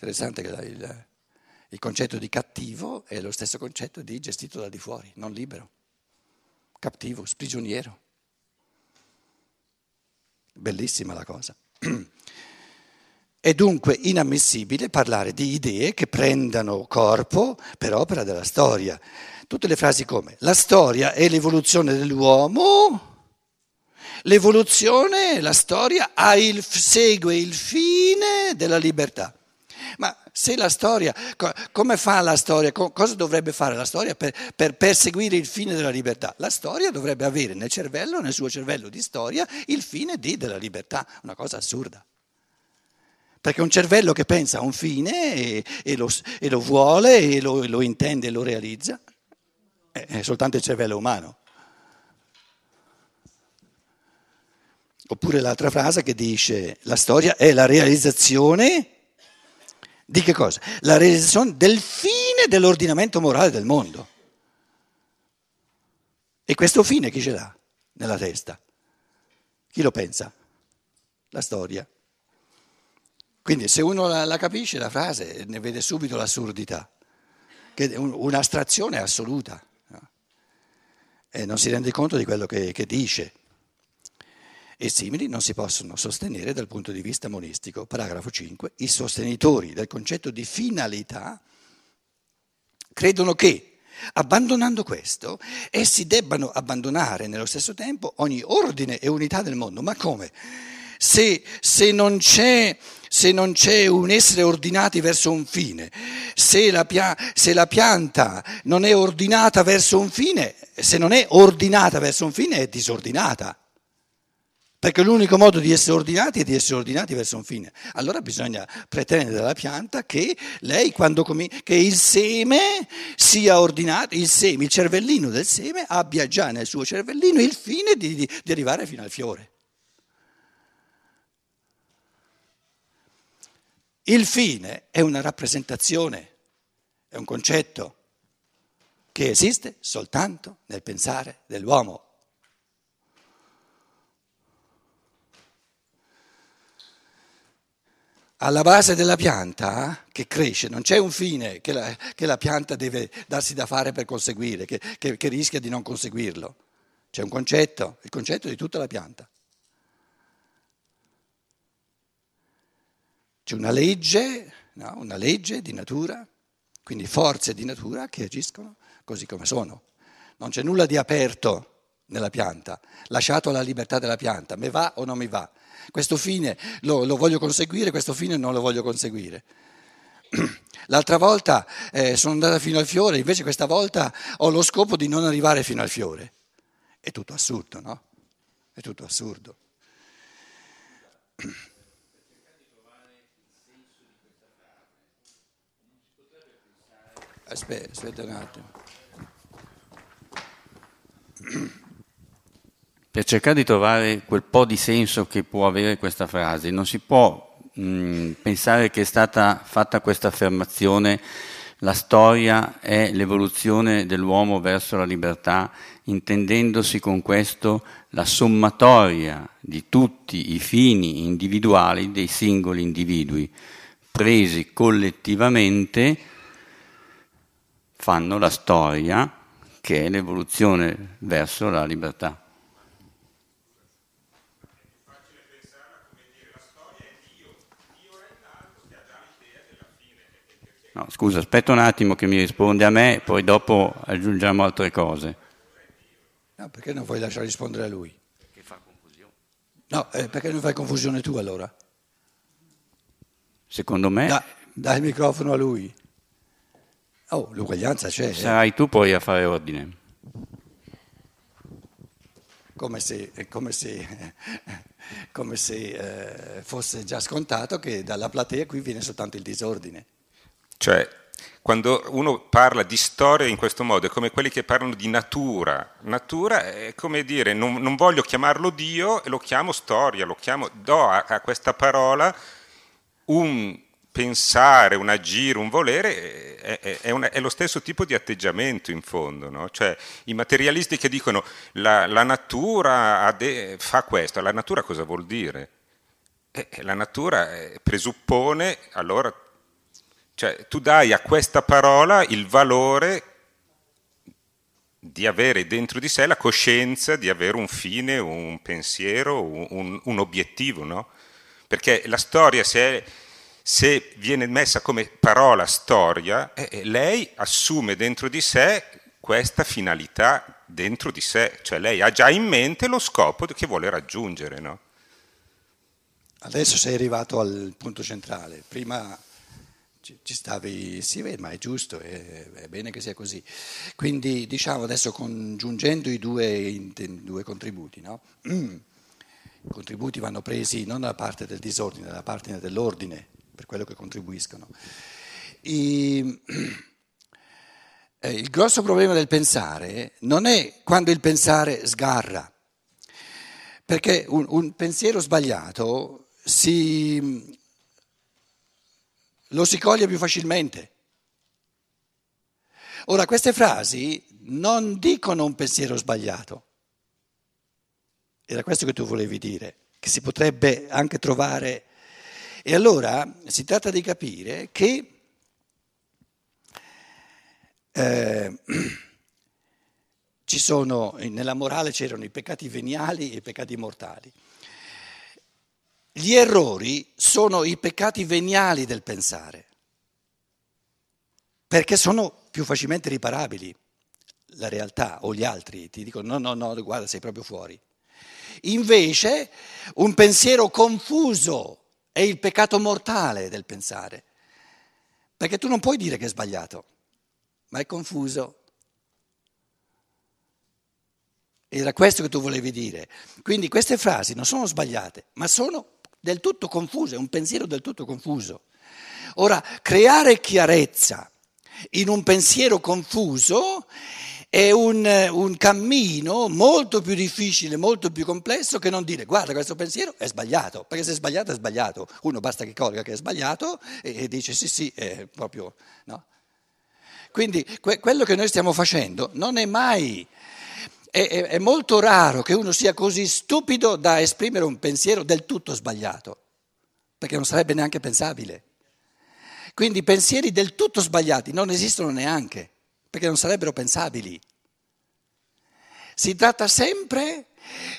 Interessante che il, il concetto di cattivo è lo stesso concetto di gestito da di fuori, non libero, cattivo, sprigioniero. Bellissima la cosa. È dunque inammissibile parlare di idee che prendano corpo per opera della storia. Tutte le frasi come la storia è l'evoluzione dell'uomo, l'evoluzione, la storia il, segue il fine della libertà. Ma se la storia, come fa la storia, cosa dovrebbe fare la storia per, per, perseguire il fine della libertà? La storia dovrebbe avere nel cervello, nel suo cervello di storia, il fine di, della libertà, una cosa assurda. Perché un cervello che pensa a un fine e, e, lo, e lo, vuole e lo, lo, intende e lo realizza è, è soltanto il cervello umano. Oppure l'altra frase che dice la storia è la realizzazione di che cosa? La realizzazione del fine dell'ordinamento morale del mondo. E questo fine chi ce l'ha nella testa? Chi lo pensa? La storia. Quindi se uno la, la capisce la frase ne vede subito l'assurdità, che è un, un'astrazione assoluta no? e non si rende conto di quello che, che dice e simili non si possono sostenere dal punto di vista monistico. Paragrafo 5. I sostenitori del concetto di finalità credono che, abbandonando questo, essi debbano abbandonare nello stesso tempo ogni ordine e unità del mondo. Ma come? Se, se, non, c'è, se non, c'è, un essere ordinati verso un fine, se la, pia, se la pianta non è ordinata verso un fine, se non è ordinata verso un fine è disordinata. Perché l'unico modo di essere ordinati è di essere ordinati verso un fine. Allora bisogna pretendere dalla pianta che lei, quando com- che il seme sia ordinato, il seme, il cervellino del seme abbia già nel suo cervellino il fine di, di, di arrivare fino al fiore. Il fine è una rappresentazione, è un concetto che esiste soltanto nel pensare dell'uomo. Alla base della pianta che cresce, non c'è un fine che la, che la pianta deve darsi da fare per conseguire, che, che, che, rischia di non conseguirlo. C'è un concetto, il concetto di tutta la pianta. C'è una legge, no? una legge di natura, quindi forze di natura che agiscono così come sono. Non c'è nulla di aperto nella pianta, lasciato alla libertà della pianta, mi va o non mi va questo fine lo, lo voglio conseguire, questo fine non lo voglio conseguire. L'altra volta eh, sono andata fino al fiore, invece questa volta ho lo scopo di non arrivare fino al fiore. È tutto assurdo, no? È tutto assurdo. Aspetta, aspetta un attimo per cercare di trovare quel po' di senso che può avere questa frase. Non si può mh, pensare che è stata fatta questa affermazione la storia è l'evoluzione dell'uomo verso la libertà, intendendosi con questo la sommatoria di tutti i fini individuali dei singoli individui, presi collettivamente, fanno la storia che è l'evoluzione verso la libertà. No, scusa, aspetta un attimo che mi risponde a me, poi dopo aggiungiamo altre cose. No, perché non vuoi lasciare rispondere a lui? Perché fa confusione. No, eh, perché non fai confusione tu allora? Secondo me... Da, dai il microfono a lui. Oh, l'uguaglianza c'è. Eh. Sarai eh. tu poi a fare ordine. Come se, come se, come se eh, fosse già scontato che dalla platea qui viene soltanto il disordine. Cioè, quando uno parla di storia in questo modo è come quelli che parlano di natura. Natura è come dire, non, non voglio chiamarlo Dio lo chiamo storia, lo chiamo, do a, a questa parola un pensare, un agire, un volere, è, è, è, una, è, lo stesso tipo di atteggiamento in fondo. No? Cioè, I materialisti che dicono la, la natura de- fa questo, la natura cosa vuol dire? Eh, la natura eh, presuppone allora Cioè, tu dai a questa parola il valore di avere dentro di sé la coscienza di avere un fine, un pensiero, un, un obiettivo, no? Perché la storia, se, se, viene messa come parola storia, eh, lei assume dentro di sé questa finalità dentro di sé, cioè lei ha già in mente lo scopo che vuole raggiungere, no? Adesso sei arrivato al punto centrale, prima ci stavi, sì, ma è giusto, è, è, bene che sia così. Quindi diciamo adesso congiungendo i due, i due contributi, no? I contributi vanno presi non dalla parte del disordine, dalla parte dell'ordine, per quello che contribuiscono. I, eh, il grosso problema del pensare non è quando il pensare sgarra, perché un, un pensiero sbagliato si, lo si coglie più facilmente. Ora, queste frasi non dicono un pensiero sbagliato. Era questo che tu volevi dire, che si potrebbe anche trovare. E allora si tratta di capire che eh, ci sono, nella morale c'erano i peccati veniali e i peccati mortali. Gli errori sono i peccati veniali del pensare, perché sono più facilmente riparabili. La realtà o gli altri ti dicono no, no, no, guarda, sei proprio fuori. Invece un pensiero confuso è il peccato mortale del pensare, perché tu non puoi dire che è sbagliato, ma è confuso. Era questo che tu volevi dire. Quindi queste frasi non sono sbagliate, ma sono del tutto confuso, è un pensiero del tutto confuso. Ora, creare chiarezza in un pensiero confuso è un, un, cammino molto più difficile, molto più complesso che non dire guarda questo pensiero è sbagliato, perché se è sbagliato è sbagliato. Uno basta che colga che è sbagliato e, e dice sì sì, è proprio no. Quindi que- quello che noi stiamo facendo non è mai è, è, molto raro che uno sia così stupido da esprimere un pensiero del tutto sbagliato, perché non sarebbe neanche pensabile. Quindi pensieri del tutto sbagliati non esistono neanche, perché non sarebbero pensabili. Si tratta sempre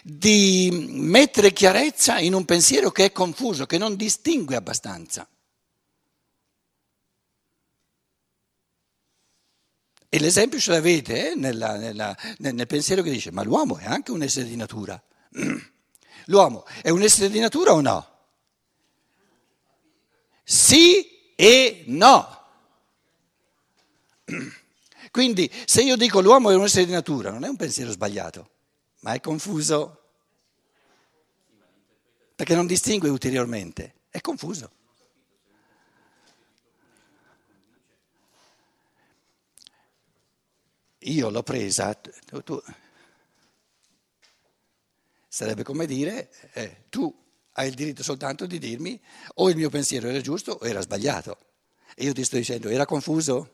di mettere chiarezza in un pensiero che è confuso, che non distingue abbastanza. E l'esempio ce l'avete eh, nella, nella, nel, nel pensiero che dice, ma l'uomo è anche un essere di natura. L'uomo è un essere di natura o no? Sì e no. Quindi se io dico l'uomo è un essere di natura, non è un pensiero sbagliato, ma è confuso. Perché non distingue ulteriormente, è confuso. Io l'ho presa, tu, tu, sarebbe come dire, eh, tu hai il diritto soltanto di dirmi o il mio pensiero era giusto o era sbagliato. E io ti sto dicendo, era confuso?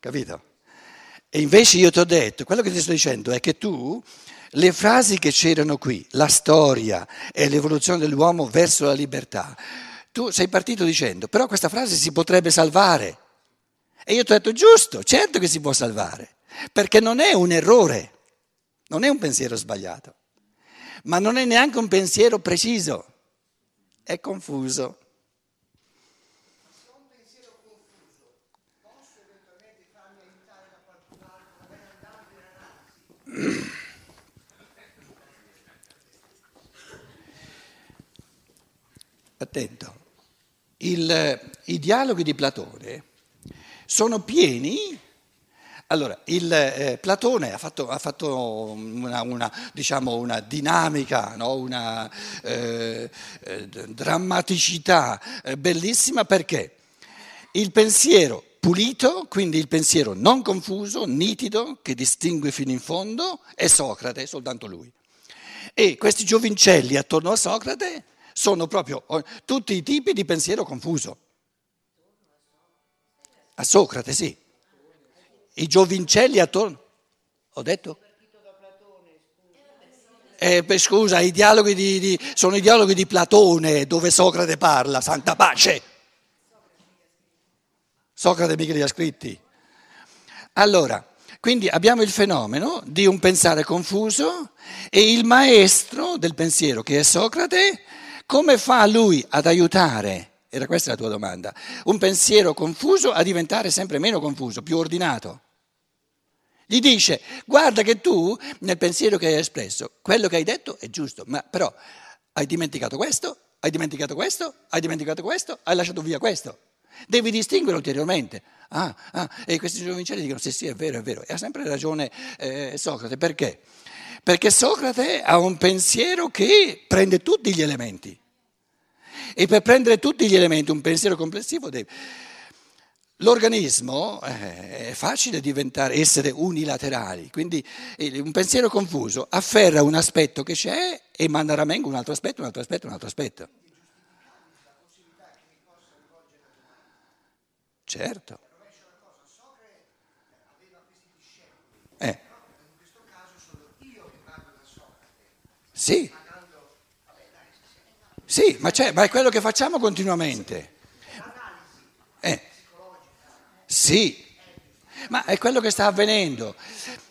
Capito? E invece io ti ho detto, quello che ti sto dicendo è che tu, le frasi che c'erano qui, la storia e l'evoluzione dell'uomo verso la libertà, tu sei partito dicendo, però questa frase si potrebbe salvare. E io ti ho detto, giusto, certo che si può salvare, perché non è un errore, non è un pensiero sbagliato, ma non è neanche un pensiero preciso, è confuso. Attento, Il, i dialoghi di Platone sono pieni. Allora, il, eh, Platone ha fatto, ha fatto una, una, diciamo una, dinamica, no? una eh, eh, drammaticità eh, bellissima perché il pensiero pulito, quindi il pensiero non confuso, nitido, che distingue fino in fondo, è Socrate, soltanto lui. E questi giovincelli attorno a Socrate sono proprio oh, tutti i tipi di pensiero confuso. A Socrate, sì. I giovincelli attorno. Ho detto? Eh, scusa, i dialoghi di, di, sono i dialoghi di Platone dove Socrate parla, santa pace. Socrate mica li ha scritti. Allora, quindi abbiamo il fenomeno di un pensare confuso e il maestro del pensiero, che è Socrate, come fa lui ad aiutare, era questa la tua domanda, un pensiero confuso a diventare sempre meno confuso, più ordinato? Gli dice, guarda che tu nel pensiero che hai espresso, quello che hai detto è giusto, ma però hai dimenticato questo, hai dimenticato questo, hai dimenticato questo, hai lasciato via questo. Devi distinguere ulteriormente. Ah, ah, e questi giovincelli dicono sì, sì, è vero, è vero. E ha sempre ragione eh, Socrate. Perché? Perché Socrate ha un pensiero che prende tutti gli elementi. E per prendere tutti gli elementi, un pensiero complessivo deve... L'organismo eh, è facile diventare, essere unilaterali, quindi un pensiero confuso afferra un aspetto che c'è e manda a ramengo un altro aspetto, un altro aspetto, un altro aspetto. Certo. Eh. Sì. Sì, ma, ma, è quello che facciamo continuamente. Eh. Sì, ma è quello che sta avvenendo.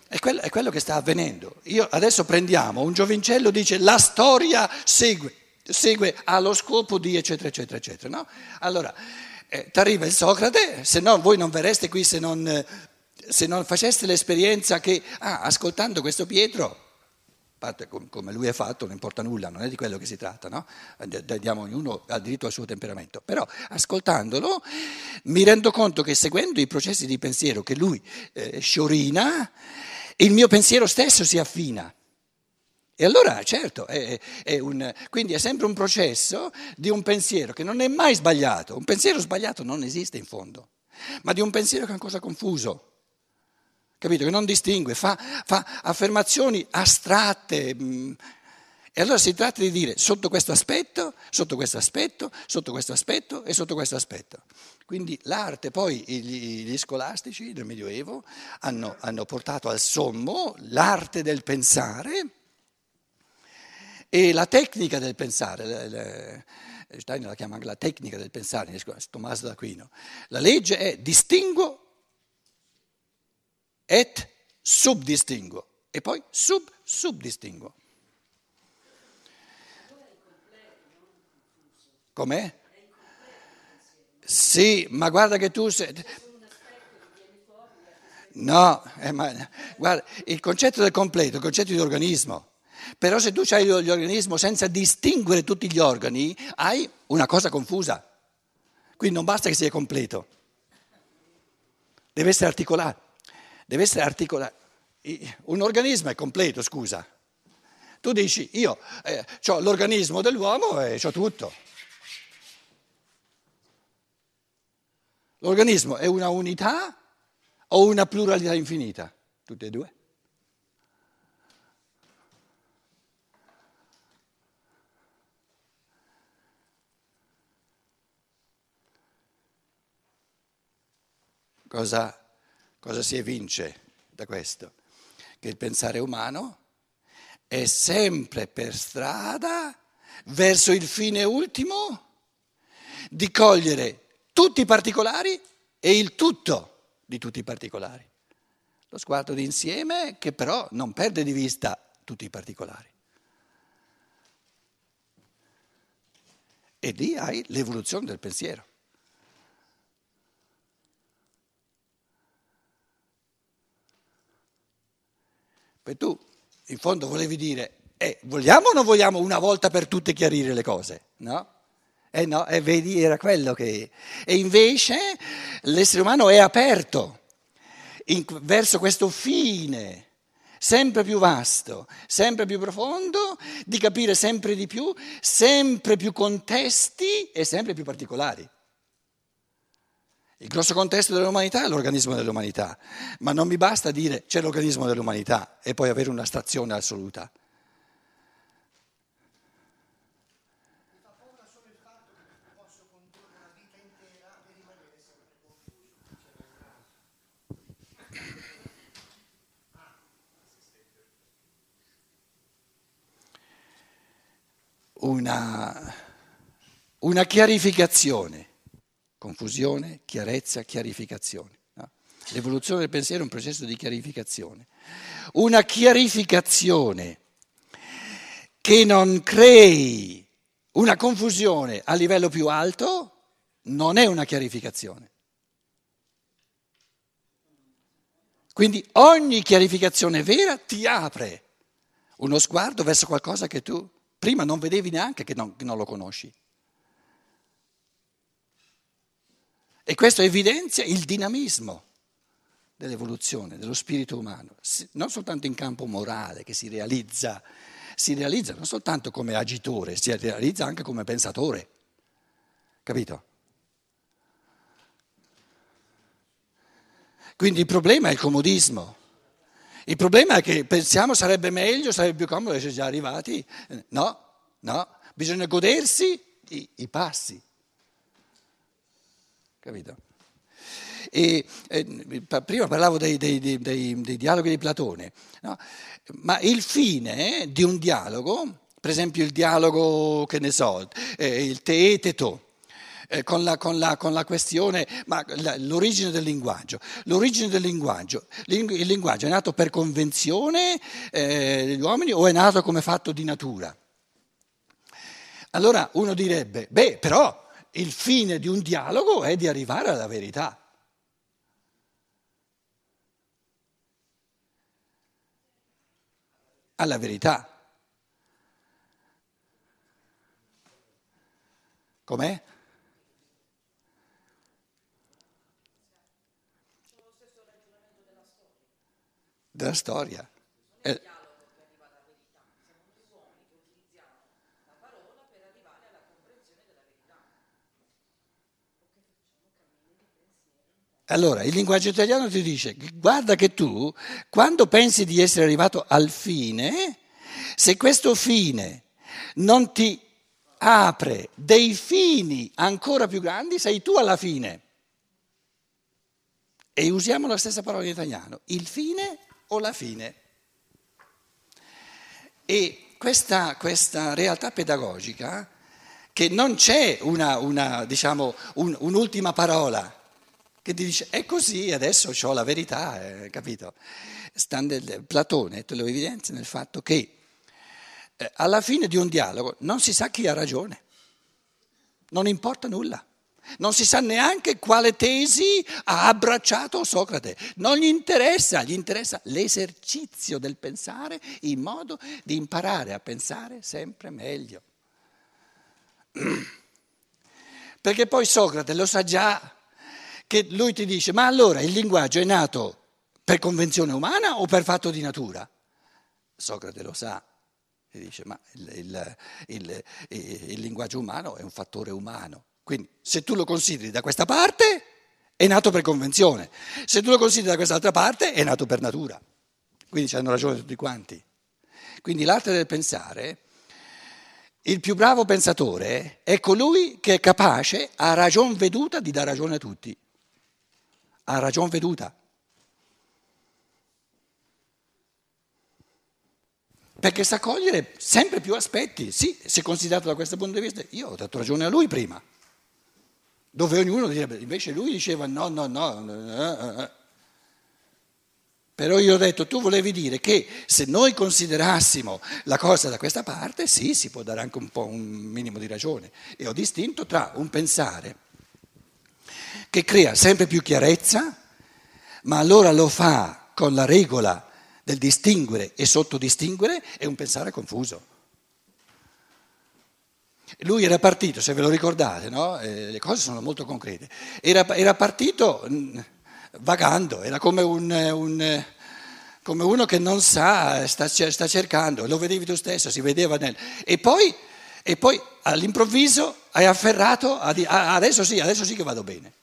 È quello, è quello, che sta avvenendo. Io adesso prendiamo, un giovincello dice la storia segue, segue ha lo scopo di eccetera eccetera eccetera. No? Allora, eh, ti arriva il Socrate, se no voi non verreste qui se non, se non faceste l'esperienza che, ah, ascoltando questo Pietro, parte come lui ha fatto, non importa nulla, non è di quello che si tratta, no? Diamo ognuno ha diritto al suo temperamento. Però ascoltandolo mi rendo conto che seguendo i processi di pensiero che lui eh, sciorina, il mio pensiero stesso si affina. E allora, certo, è, è un, quindi è sempre un processo di un pensiero che non è mai sbagliato. Un pensiero sbagliato non esiste in fondo, ma di un pensiero che è ancora confuso capito? Che non distingue, fa, fa affermazioni astratte. E allora si tratta di dire sotto questo aspetto, sotto questo aspetto, sotto questo aspetto e sotto questo aspetto. Quindi l'arte, poi gli, gli scolastici del Medioevo hanno, hanno, portato al sommo l'arte del pensare e la tecnica del pensare. Le, le, Steiner la chiama anche la tecnica del pensare, Tommaso d'Aquino. La legge è distingo et subdistinguo e poi sub subdistinguo. Com'è? Sì, ma guarda che tu sei... No, eh, ma, guarda, il concetto del completo, il concetto di organismo. Però se tu hai l'organismo senza distinguere tutti gli organi, hai una cosa confusa. Quindi non basta che sia completo, deve essere articolato deve essere articolato. Un organismo è completo, scusa. Tu dici, io eh, ho l'organismo dell'uomo e ho tutto. L'organismo è una unità o una pluralità infinita? Tutte e due. Cosa Cosa si evince da questo? Che il pensare umano è sempre per strada verso il fine ultimo di cogliere tutti i particolari e il tutto di tutti i particolari. Lo sguardo d'insieme che però non perde di vista tutti i particolari. E lì hai l'evoluzione del pensiero. Poi tu, in fondo, volevi dire, eh, vogliamo o non vogliamo una volta per tutte chiarire le cose? No? Eh no, eh, vedi, era quello che... E invece l'essere umano è aperto in, verso questo fine sempre più vasto, sempre più profondo, di capire sempre di più, sempre più contesti e sempre più particolari. Il grosso contesto dell'umanità è l'organismo dell'umanità, ma non mi basta dire c'è l'organismo dell'umanità e poi avere una stazione assoluta. Una, una chiarificazione confusione, chiarezza, chiarificazione. L'evoluzione del pensiero è un processo di chiarificazione. Una chiarificazione che non crei una confusione a livello più alto non è una chiarificazione. Quindi ogni chiarificazione vera ti apre uno sguardo verso qualcosa che tu prima non vedevi neanche che non, che non lo conosci. E questo evidenzia il dinamismo dell'evoluzione, dello spirito umano, non soltanto in campo morale che si realizza, si realizza non soltanto come agitore, si realizza anche come pensatore. Capito? Quindi il problema è il comodismo. Il problema è che pensiamo sarebbe meglio, sarebbe più comodo essere già arrivati. No, no, bisogna godersi i, i passi. Capito? E, eh, prima parlavo dei, dei, dei, dei, dialoghi di Platone, no? ma il fine di un dialogo, per esempio il dialogo, che ne so, eh, il teeteto, eh, con, la, con, la, con, la, questione, ma la, l'origine del linguaggio. L'origine del linguaggio, il linguaggio è nato per convenzione eh, degli uomini o è nato come fatto di natura? Allora uno direbbe, beh, però il fine di un dialogo è di arrivare alla verità. Alla verità. Com'è? della storia. Eh. Allora, il linguaggio italiano ti dice, guarda che tu, quando pensi di essere arrivato al fine, se questo fine non ti apre dei fini ancora più grandi, sei tu alla fine. E usiamo la stessa parola in italiano, il fine o la fine. E questa, questa realtà pedagogica, che non c'è una, una, diciamo, un, un'ultima parola, che ti dice è così, adesso ho la verità, eh, capito? Stand, Platone te lo evidenzia nel fatto che eh, alla fine di un dialogo non si sa chi ha ragione, non importa nulla. Non si sa neanche quale tesi ha abbracciato Socrate, non gli interessa, gli interessa l'esercizio del pensare in modo di imparare a pensare sempre meglio. Perché poi Socrate lo sa già che lui ti dice, ma allora il linguaggio è nato per convenzione umana o per fatto di natura? Socrate lo sa, e dice, ma il, il, il, il linguaggio umano è un fattore umano. Quindi se tu lo consideri da questa parte è nato per convenzione, se tu lo consideri da quest'altra parte è nato per natura. Quindi hanno ragione tutti quanti. Quindi l'arte del pensare, il più bravo pensatore è colui che è capace a ragion veduta di dare ragione a tutti. A ragion veduta. Perché sa cogliere sempre più aspetti. Sì, se considerato da questo punto di vista, io ho dato ragione a lui prima dove ognuno direbbe, invece lui diceva no, no, no. Eh, eh, eh. Però io ho detto, tu volevi dire che se noi considerassimo la cosa da questa parte, sì, si può dare anche un po' un minimo di ragione. E ho distinto tra un pensare che crea sempre più chiarezza, ma allora lo fa con la regola del distinguere e sottodistinguere, e un pensare confuso. Lui era partito, se ve lo ricordate, no? eh, le cose sono molto concrete, era, era partito mh, mm, vagando, era come, un, un, come, uno che non sa, sta, sta, cercando, lo vedevi tu stesso, si vedeva nel... E poi, e poi all'improvviso hai afferrato, a adesso sì, adesso sì che vado bene.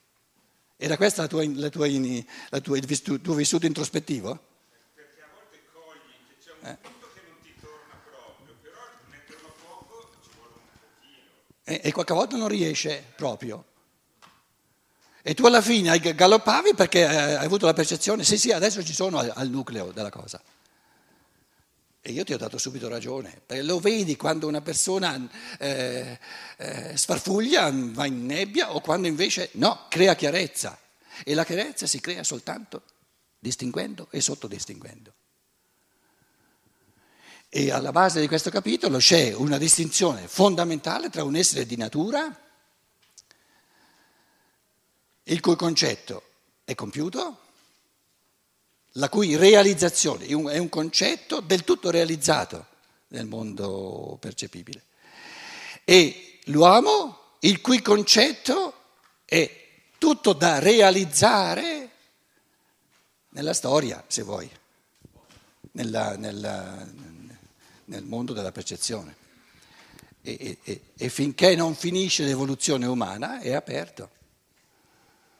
Era questo il tuo vissuto introspettivo? Perché a volte cogli che c'è un... Eh. e, e qualche volta non riesce proprio. E tu alla fine galoppavi perché hai avuto la percezione, sì sì, adesso ci sono al, al nucleo della cosa. E io ti ho dato subito ragione, perché lo vedi quando una persona eh, eh, sfarfuglia, va in nebbia o quando invece no, crea chiarezza. E la chiarezza si crea soltanto distinguendo e sottodistinguendo. E alla base di questo capitolo c'è una distinzione fondamentale tra un essere di natura, il cui concetto è compiuto, la cui realizzazione è un, concetto del tutto realizzato nel mondo percepibile. E l'uomo, il cui concetto è tutto da realizzare nella storia, se vuoi, nella, nella, nel mondo della percezione. E, e, e finché non finisce l'evoluzione umana è aperto.